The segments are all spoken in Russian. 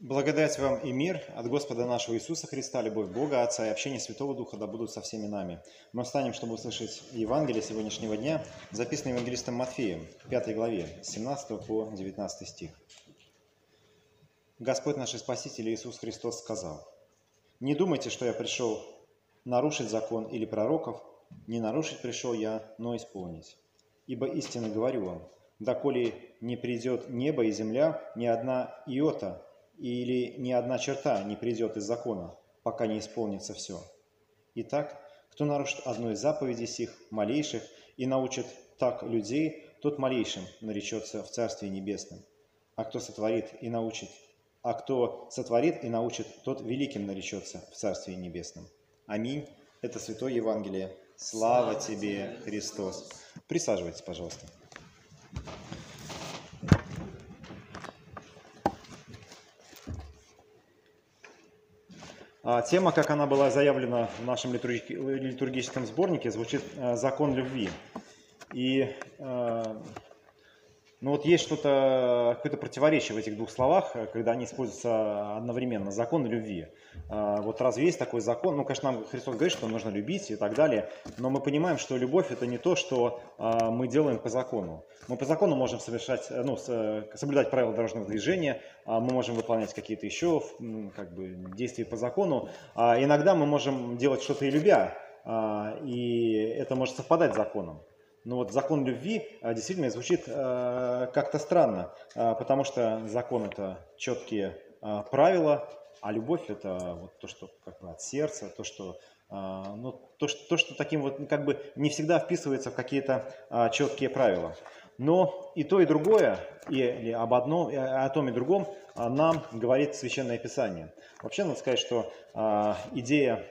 Благодать вам и мир от Господа нашего Иисуса Христа, любовь Бога, Отца и общение Святого Духа да будут со всеми нами. Мы встанем, чтобы услышать Евангелие сегодняшнего дня, записанное Евангелистом Матфеем, 5 главе, с 17 по 19 стих. Господь наш Спаситель Иисус Христос сказал, «Не думайте, что я пришел нарушить закон или пророков, не нарушить пришел я, но исполнить. Ибо истинно говорю вам, доколе не придет небо и земля, ни одна иота или ни одна черта не придет из закона, пока не исполнится все. Итак, кто нарушит одну из заповедей сих, малейших, и научит так людей, тот малейшим наречется в Царстве Небесном. А кто сотворит и научит, а кто сотворит и научит, тот великим наречется в Царстве Небесном. Аминь. Это Святое Евангелие. Слава тебе, Христос. Присаживайтесь, пожалуйста. Тема, как она была заявлена в нашем литургическом сборнике, звучит э, «Закон любви». И ну вот есть что-то, какое-то противоречие в этих двух словах, э, когда они используются одновременно. Закон и любви. А, вот разве есть такой закон? Ну, конечно, нам Христос говорит, что нужно любить и так далее, но мы понимаем, что любовь – это не то, что а, мы делаем по закону. Мы по закону можем совершать, э, ну, э, соблюдать правила дорожного движения, а мы можем выполнять какие-то еще как бы, действия по закону. Иногда мы можем делать что-то и любя, и это может совпадать с законом. Но вот закон любви а, действительно звучит а, как-то странно, а, потому что закон это четкие правила, а любовь это вот то, что как бы от сердца, то, что ну, то, что, то, что таким вот как бы не всегда вписывается в какие-то четкие правила. Но и то, и другое, или об одном, и о том и другом нам говорит Священное Писание. Вообще надо сказать, что идея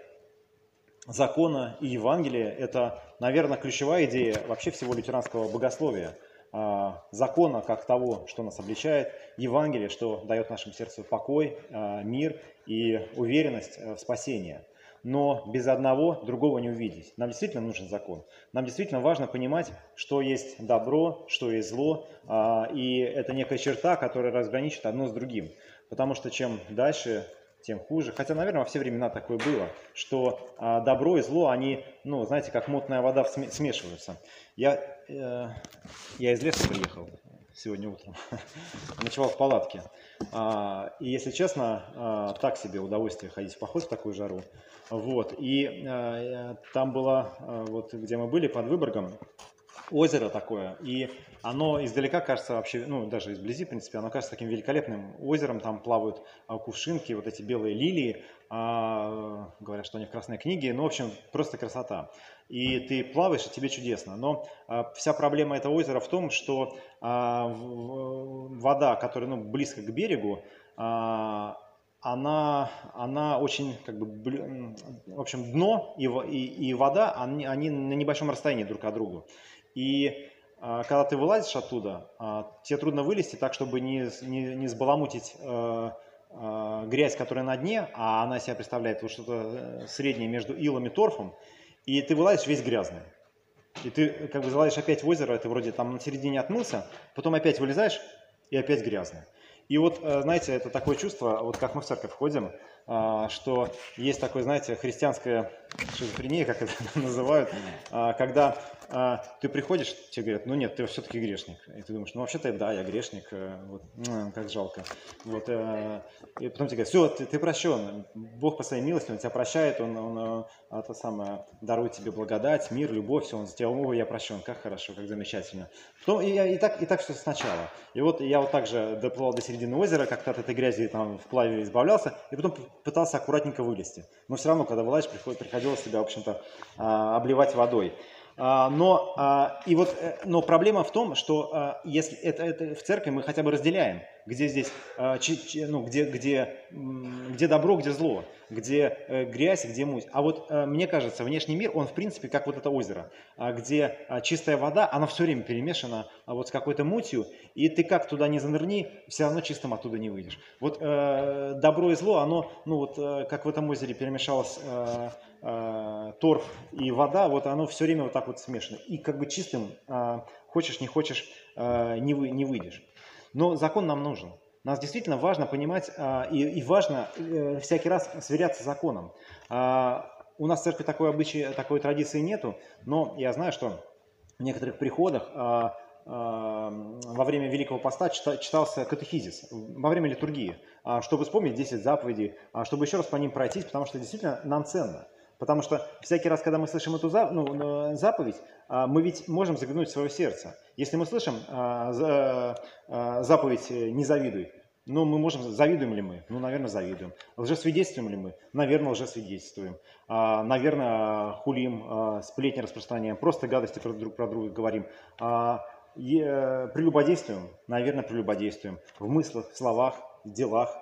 закона и Евангелия – это, наверное, ключевая идея вообще всего лютеранского богословия. А, закона как того, что нас обличает, Евангелие, что дает нашему сердцу покой, а, мир и уверенность в спасении. Но без одного другого не увидеть. Нам действительно нужен закон. Нам действительно важно понимать, что есть добро, что есть зло, а, и это некая черта, которая разграничит одно с другим. Потому что чем дальше тем хуже. Хотя, наверное, во все времена такое было, что а, добро и зло, они, ну, знаете, как мутная вода смешиваются. Я, э, я из леса приехал сегодня утром, ночевал в палатке. А, и, если честно, а, так себе удовольствие ходить в поход в такую жару. Вот. И а, там было, а, вот где мы были, под Выборгом, озеро такое, и оно издалека кажется вообще, ну даже изблизи, в принципе, оно кажется таким великолепным озером, там плавают а, кувшинки, вот эти белые лилии, а, говорят, что они в красной книге, ну, в общем, просто красота. И ты плаваешь, и тебе чудесно. Но а, вся проблема этого озера в том, что а, в, вода, которая ну, близко к берегу, а, она, она очень, как бы, в общем, дно и, и, и вода, они, они на небольшом расстоянии друг от друга. И а, когда ты вылазишь оттуда, а, тебе трудно вылезти так, чтобы не, не, не сбаламутить а, грязь, которая на дне, а она себя представляет вот что-то э, среднее между илом и торфом, и ты вылазишь весь грязный. И ты как бы залазишь опять в озеро, ты вроде там на середине отмылся, потом опять вылезаешь и опять грязный. И вот, э, знаете, это такое чувство, вот как мы в церковь ходим, что есть такое, знаете, христианское шизофрения, как это называют, когда а ты приходишь, тебе говорят, ну нет, ты все-таки грешник. И ты думаешь, ну вообще-то да, я грешник, э, вот, как жалко. Вот, э, и потом тебе говорят, все, ты, ты прощен, Бог по своей милости, Он тебя прощает, Он, он это самое, дарует тебе благодать, мир, любовь, все, Он за тебя, о, я прощен, как хорошо, как замечательно. Потом, и, и, так, и так все сначала. И вот я вот так же доплывал до середины озера, как-то от этой грази там вплаве избавлялся, и потом пытался аккуратненько вылезти. Но все равно, когда вылазишь, приходилось себя, в общем-то, а, обливать водой. А, но, а, и вот, э, но проблема в том, что если это, это в церкви мы хотя бы разделяем, где здесь, ну, где, где, где добро, где зло, где э, грязь, где муть. А вот э, мне кажется, внешний мир, он в принципе как вот это озеро, где чистая вода, она все время перемешана вот с какой-то мутью, и ты как туда не занырни, все равно чистым оттуда не выйдешь. Вот добро и зло, оно, ну вот как в этом озере перемешалось э, торф и вода, вот оно все время вот так вот смешано. И как бы чистым, э, хочешь не хочешь, э, не, вы, не выйдешь. Но закон нам нужен. нас действительно важно понимать а, и, и важно э, всякий раз сверяться с законом. А, у нас в церкви такой обычай, такой традиции нету, но я знаю, что в некоторых приходах а, во время Великого Поста читался катехизис, во время литургии, чтобы вспомнить 10 заповедей, чтобы еще раз по ним пройтись, потому что действительно нам ценно. Потому что всякий раз, когда мы слышим эту ну, заповедь, а, мы ведь можем заглянуть в свое сердце. Если мы слышим а, а, заповедь «не завидуй», ну, мы можем, завидуем ли мы? Ну, наверное, завидуем. Лжесвидетельствуем ли мы? Наверное, лжесвидетельствуем. Наверное, хулим, сплетни распространяем, просто гадости друг про друга говорим. Прелюбодействуем? Наверное, прелюбодействуем. В мыслях, словах, делах,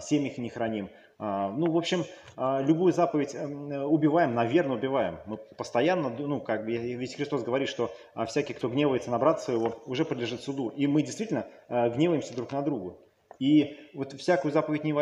семьях не храним. А, ну, в общем, а, любую заповедь эм, убиваем, наверное, убиваем. Мы постоянно, ну, как бы, ведь Христос говорит, что а, всякий, кто гневается на брата своего, уже подлежит суду. И мы действительно гневаемся друг на другу. И вот всякую заповедь не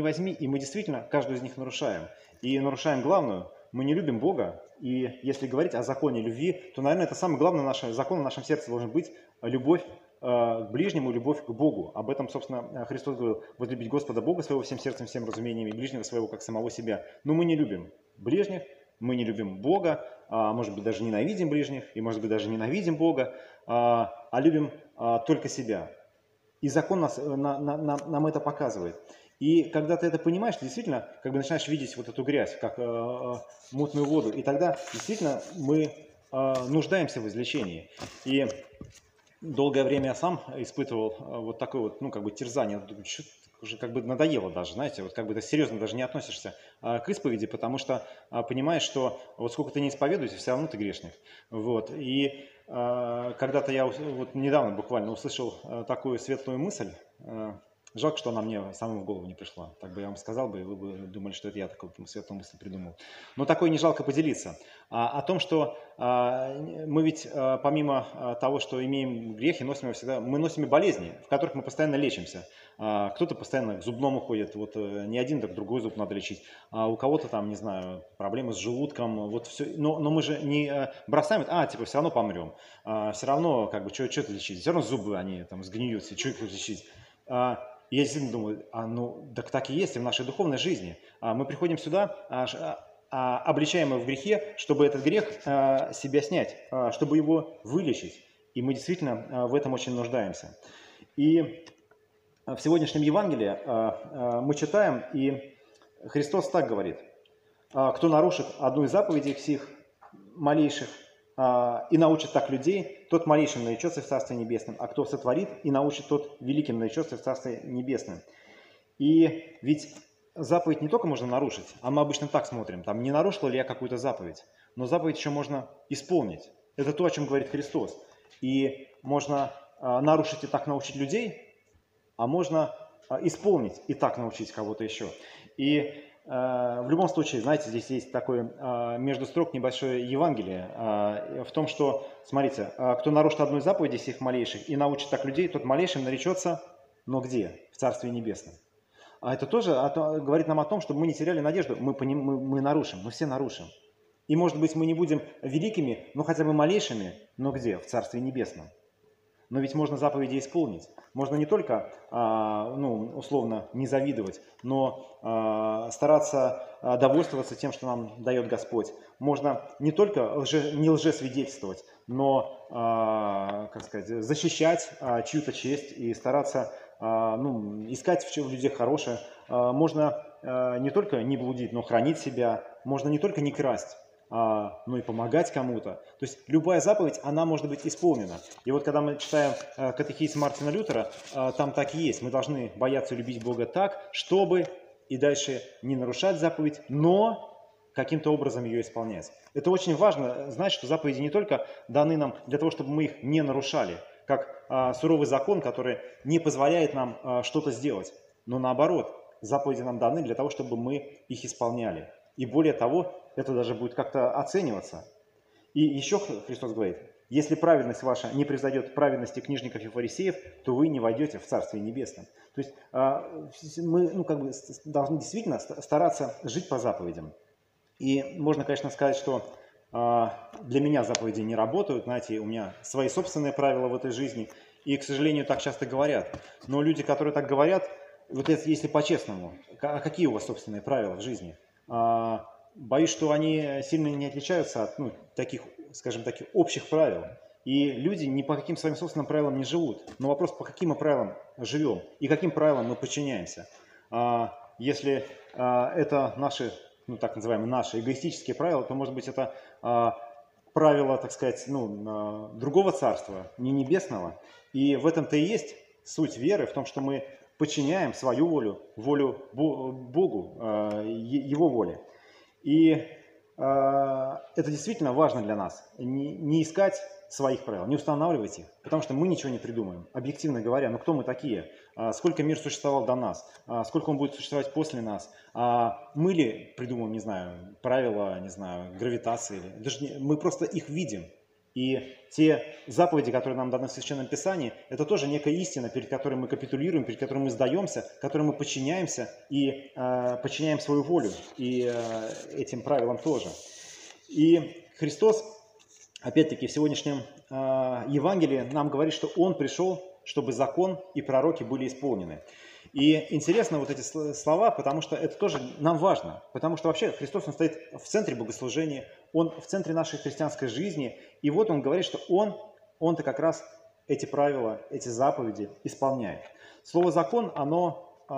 возьми, и мы действительно каждую из них нарушаем. И нарушаем главную, мы не любим Бога. И если говорить о законе любви, то, наверное, это самый главный наш закон в нашем сердце должен быть любовь Э, к ближнему, любовь к Богу. Об этом, собственно, Христос говорил, возлюбить Господа Бога своего всем сердцем, всем разумениями, и ближнего своего, как самого себя. Но мы не любим ближних, мы не любим Бога, а, может быть, даже ненавидим ближних, и, может быть, даже ненавидим Бога, а, а любим а, только себя. И закон нас, э, на, на, на, нам это показывает. И когда ты это понимаешь, ты действительно как бы начинаешь видеть вот эту грязь, как э, э, мутную воду. И тогда действительно мы э, нуждаемся в излечении. И долгое время я сам испытывал э, вот такое вот, ну, как бы терзание, уже как бы надоело даже, знаете, вот как бы ты серьезно даже не относишься а, к исповеди, потому что а, понимаешь, что вот сколько ты не исповедуешься, все равно ты грешник. Вот. И а, когда-то я вот недавно буквально услышал а, такую светлую мысль, а, Жалко, что она мне самому в голову не пришла. Так бы я вам сказал бы, и вы бы думали, что это я такую светлую мысль придумал. Но такое не жалко поделиться. А, о том, что а, мы ведь а, помимо а, того, что имеем грехи, носим его всегда, мы носим и болезни, в которых мы постоянно лечимся. А, кто-то постоянно к зубному ходит, вот э, не один, так другой зуб надо лечить. А у кого-то там, не знаю, проблемы с желудком, вот все. Но, но мы же не э, бросаем, а, типа, все равно помрем. А, все равно, как бы, что это лечить? Все равно зубы, они там сгниют, что их лечить? А, я действительно думаю, а ну, так так и есть и в нашей духовной жизни. А мы приходим сюда, а, а, обличаемые в грехе, чтобы этот грех а, себя снять, а, чтобы его вылечить. И мы действительно а, в этом очень нуждаемся. И в сегодняшнем Евангелии а, а, мы читаем, и Христос так говорит, а, кто нарушит одну из заповедей всех малейших, а, и научит так людей, тот малейшим наречется в Царстве Небесном, а кто сотворит и научит, тот великим наречется в Царстве Небесном. И ведь заповедь не только можно нарушить, а мы обычно так смотрим, там не нарушил ли я какую-то заповедь, но заповедь еще можно исполнить. Это то, о чем говорит Христос. И можно а, нарушить и так научить людей, а можно а, исполнить и так научить кого-то еще. И в любом случае, знаете, здесь есть такое э, между строк небольшое Евангелие э, в том, что, смотрите, кто нарушит одну из заповедей всех малейших и научит так людей, тот малейшим наречется, но где? В Царстве Небесном. А это тоже говорит нам о том, чтобы мы не теряли надежду. Мы, мы, мы нарушим, мы все нарушим. И, может быть, мы не будем великими, но хотя бы малейшими, но где? В Царстве Небесном. Но ведь можно заповеди исполнить. Можно не только, а, ну, условно, не завидовать, но а, стараться а, довольствоваться тем, что нам дает Господь. Можно не только лже, не лжесвидетельствовать, но, как сказать, защищать чью-то честь и стараться ну, искать в людях хорошее. Можно не только не блудить, но хранить себя. Можно не только не красть, а, ну и помогать кому-то. То есть любая заповедь, она может быть исполнена. И вот когда мы читаем э, катехиз Мартина Лютера, э, там так и есть. Мы должны бояться любить Бога так, чтобы и дальше не нарушать заповедь, но каким-то образом ее исполнять. Это очень важно знать, что заповеди не только даны нам для того, чтобы мы их не нарушали, как а, суровый закон, который не позволяет нам а, что-то сделать, но наоборот, заповеди нам даны для того, чтобы мы их исполняли. И более того, это даже будет как-то оцениваться. И еще Христос говорит, если праведность ваша не превзойдет праведности книжников и фарисеев, то вы не войдете в Царствие Небесное. То есть а, мы ну, как бы должны действительно стараться жить по заповедям. И можно, конечно, сказать, что а, для меня заповеди не работают, знаете, у меня свои собственные правила в этой жизни. И, к сожалению, так часто говорят. Но люди, которые так говорят, вот это, если по-честному, а какие у вас собственные правила в жизни? Боюсь, что они сильно не отличаются от ну, таких, скажем, таких общих правил. И люди ни по каким своим собственным правилам не живут. Но вопрос, по каким мы правилам живем и каким правилам мы подчиняемся. А, если а, это наши, ну так называемые наши эгоистические правила, то может быть это а, правила, так сказать, ну, другого царства, не небесного. И в этом-то и есть суть веры, в том, что мы подчиняем свою волю, волю Богу, Его воле. И это действительно важно для нас. Не искать своих правил, не устанавливать их, потому что мы ничего не придумаем. Объективно говоря, ну кто мы такие? А, сколько мир существовал до нас? А, сколько он будет существовать после нас? Мы ли придумаем, не знаю, правила, не знаю, гравитации? Даже не, мы просто их видим. И те заповеди, которые нам даны в Священном Писании, это тоже некая истина, перед которой мы капитулируем, перед которой мы сдаемся, которой мы подчиняемся и э, подчиняем свою волю и э, этим правилам тоже. И Христос опять-таки, в сегодняшнем э, Евангелии нам говорит, что Он пришел, чтобы закон и пророки были исполнены. И интересно вот эти слова, потому что это тоже нам важно. Потому что вообще Христос, Он стоит в центре богослужения, Он в центре нашей христианской жизни. И вот Он говорит, что Он, Он-то как раз эти правила, эти заповеди исполняет. Слово «закон», оно, э,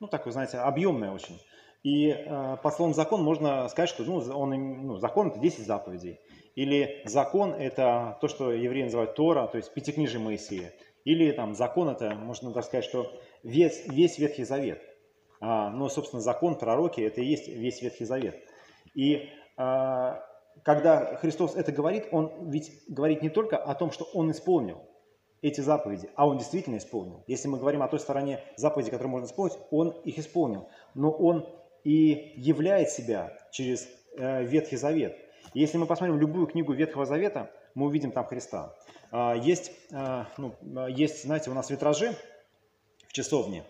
ну, такое, знаете, объемное очень. И э, по словам «закон» можно сказать, что ну, он, ну, закон – это 10 заповедей. Или закон – это то, что евреи называют Тора, то есть Пятикнижие Моисея. Или там закон – это, можно так сказать, что весь, весь Ветхий Завет. А, но, собственно, закон, пророки – это и есть весь Ветхий Завет. И а, когда Христос это говорит, Он ведь говорит не только о том, что Он исполнил эти заповеди, а Он действительно исполнил. Если мы говорим о той стороне заповедей, которые можно исполнить, Он их исполнил. Но Он и являет себя через э, Ветхий Завет – если мы посмотрим любую книгу Ветхого Завета, мы увидим там Христа. А, есть, а, ну, есть, знаете, у нас витражи в часовне,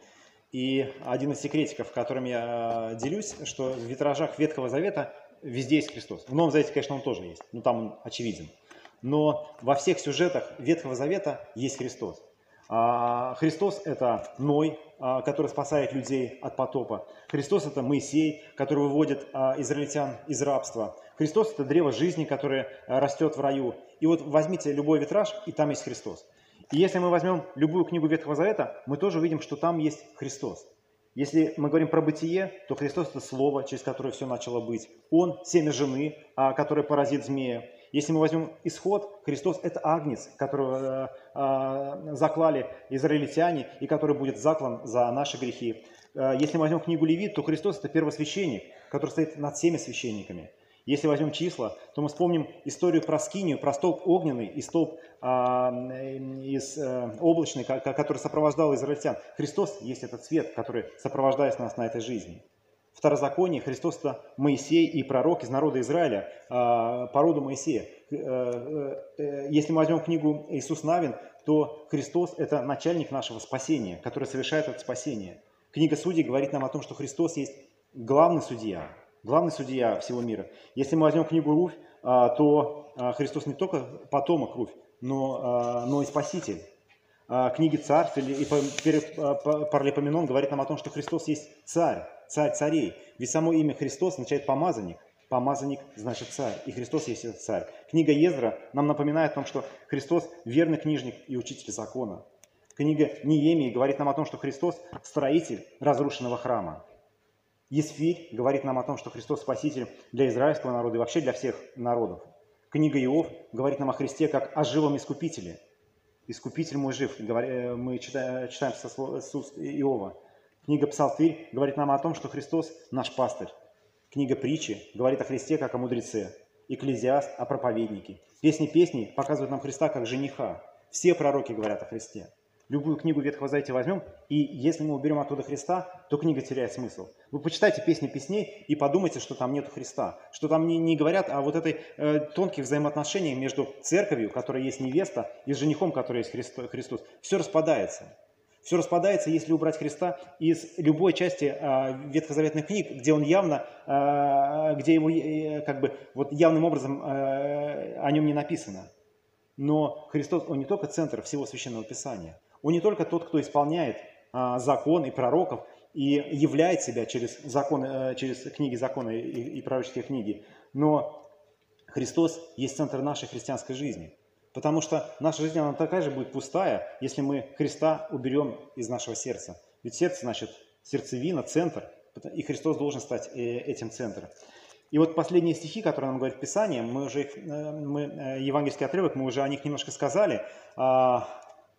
и один из секретиков, которым я а, делюсь, что в витражах Ветхого Завета везде есть Христос. В Новом Завете, конечно, он тоже есть, но там он очевиден. Но во всех сюжетах Ветхого Завета есть Христос. Христос – это Ной, который спасает людей от потопа. Христос – это Моисей, который выводит израильтян из рабства. Христос – это древо жизни, которое растет в раю. И вот возьмите любой витраж, и там есть Христос. И если мы возьмем любую книгу Ветхого Завета, мы тоже увидим, что там есть Христос. Если мы говорим про бытие, то Христос – это Слово, через которое все начало быть. Он – семя жены, а, которое поразит змея. Если мы возьмем исход, Христос – это агнец, которого э, заклали израильтяне и который будет заклан за наши грехи. Э, если мы возьмем книгу Левит, то Христос – это первосвященник, который стоит над всеми священниками. Если возьмем числа, то мы вспомним историю про скинию, про столб огненный и столб а, из, а, облачный, который сопровождал израильтян. Христос есть этот свет, который сопровождает нас на этой жизни. Второзаконие Христос – это Моисей и пророк из народа Израиля, а, по роду Моисея. Э, э, если мы возьмем книгу Иисус Навин, то Христос – это начальник нашего спасения, который совершает это спасение. Книга Судей говорит нам о том, что Христос есть главный судья, главный судья всего мира. Если мы возьмем книгу Руфь, а, то а, Христос не только потомок Руфь, но, а, но и спаситель. Книги Царств или Паралипоменон говорит нам о том, что Христос есть царь, царь царей. Ведь само имя Христос означает помазанник. Помазанник значит царь, и Христос есть этот царь. Книга Ездра нам напоминает о том, что Христос верный книжник и учитель закона. Книга Неемии говорит нам о том, что Христос строитель разрушенного храма. Есфирь говорит нам о том, что Христос Спаситель для израильского народа и вообще для всех народов. Книга Иов говорит нам о Христе как о живом Искупителе. Искупитель мой жив, э, мы читаем, читаем с уст Иова. Книга Псалтырь говорит нам о том, что Христос наш пастырь. Книга Притчи говорит о Христе как о мудреце. Экклезиаст о проповеднике. Песни песней показывают нам Христа как жениха. Все пророки говорят о Христе любую книгу Ветхого Завета возьмем, и если мы уберем оттуда Христа, то книга теряет смысл. Вы почитайте песни песней и подумайте, что там нету Христа, что там не, не говорят о вот этой э, тонких взаимоотношениях между церковью, которая есть невеста, и женихом, который есть Христо, Христос. Все распадается. Все распадается, если убрать Христа из любой части э, ветхозаветных книг, где он явно, э, где его э, как бы вот явным образом э, о нем не написано. Но Христос, Он не только центр всего Священного Писания. Он не только тот, кто исполняет а, закон и пророков и являет себя через, закон, э, через книги закона и, и пророческие книги, но Христос есть центр нашей христианской жизни. Потому что наша жизнь, она такая же будет пустая, если мы Христа уберем из нашего сердца. Ведь сердце, значит, сердцевина, центр, и Христос должен стать э, этим центром. И вот последние стихи, которые нам говорит Писание, мы уже их, э, мы, евангельский отрывок, мы уже о них немножко сказали,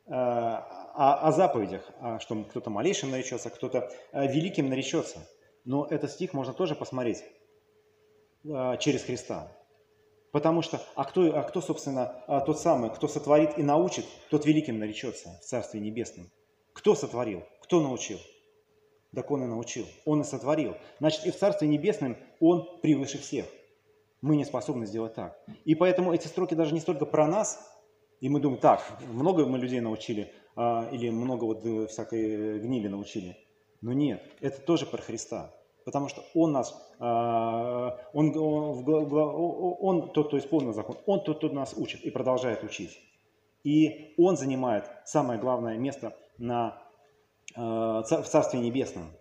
о, о, о заповедях, что кто-то малейшим наречется, кто-то великим наречется. Но этот стих можно тоже посмотреть через Христа. Потому что, а кто, а кто, собственно, тот самый, кто сотворит и научит, тот великим наречется в Царстве Небесном. Кто сотворил? Кто научил? Так Он и научил, Он и сотворил. Значит, и в Царстве Небесном Он превыше всех. Мы не способны сделать так. И поэтому эти строки даже не столько про нас, и мы думаем, так, много мы людей научили, а, или много вот э, всякой гнили научили. Но нет, это тоже про Христа. Потому что Он нас, а, Он, он, он тот, кто исполнил закон, Он тот, кто нас учит и продолжает учить. И Он занимает самое главное место на Э, в Царстве Небесном.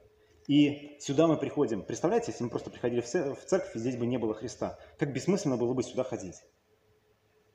И сюда мы приходим. Представляете, если мы просто приходили в церковь, и здесь бы не было Христа, как бессмысленно было бы сюда ходить.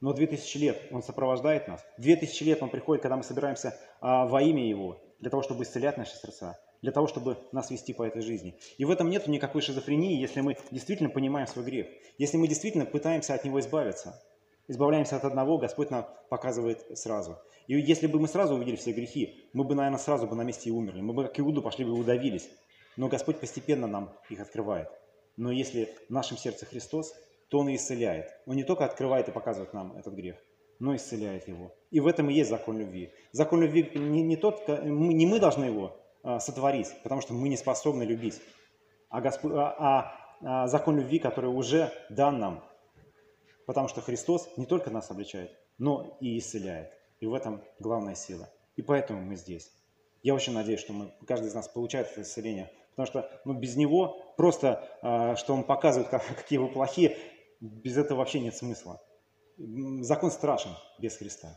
Но 2000 лет Он сопровождает нас. 2000 лет Он приходит, когда мы собираемся а, во имя Его, для того, чтобы исцелять наши сердца, для того, чтобы нас вести по этой жизни. И в этом нет никакой шизофрении, если мы действительно понимаем свой грех, если мы действительно пытаемся от него избавиться. Избавляемся от одного, Господь нам показывает сразу. И если бы мы сразу увидели все грехи, мы бы, наверное, сразу бы на месте и умерли. Мы бы, как Иуду, пошли бы и удавились. Но Господь постепенно нам их открывает. Но если в нашем сердце Христос, то Он и исцеляет. Он не только открывает и показывает нам этот грех, но исцеляет его. И в этом и есть закон любви. Закон любви не, не, тот, не мы должны его а, сотворить, потому что мы не способны любить, а, Господь, а, а, а закон любви, который уже дан нам. Потому что Христос не только нас обличает, но и исцеляет. И в этом главная сила. И поэтому мы здесь. Я очень надеюсь, что мы, каждый из нас получает это исцеление. Потому что ну, без него, просто э, что он показывает, как, какие вы плохие, без этого вообще нет смысла. Закон страшен без Христа.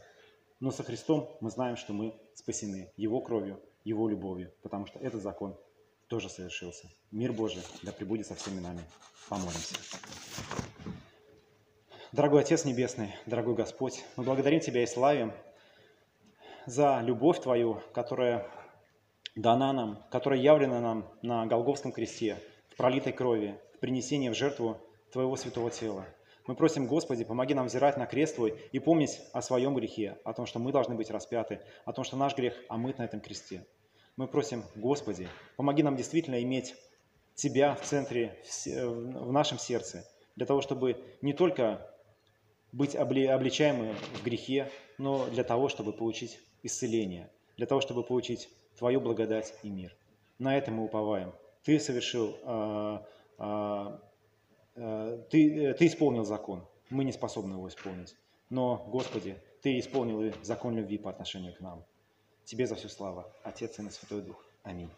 Но со Христом мы знаем, что мы спасены Его кровью, Его любовью, потому что этот закон тоже совершился. Мир Божий да пребудет со всеми нами. Помолимся. Дорогой Отец Небесный, дорогой Господь, мы благодарим Тебя и славим за любовь Твою, которая дана нам, которая явлена нам на Голговском кресте, в пролитой крови, в принесении в жертву Твоего святого тела. Мы просим, Господи, помоги нам взирать на крест Твой и помнить о своем грехе, о том, что мы должны быть распяты, о том, что наш грех омыт на этом кресте. Мы просим, Господи, помоги нам действительно иметь Тебя в центре, в нашем сердце, для того, чтобы не только быть обличаемым в грехе, но для того, чтобы получить исцеления, для того, чтобы получить Твою благодать и мир. На это мы уповаем. Ты совершил, а, а, ты, ты исполнил закон, мы не способны его исполнить. Но, Господи, Ты исполнил и закон любви по отношению к нам. Тебе за всю славу, Отец, и Святой Дух. Аминь.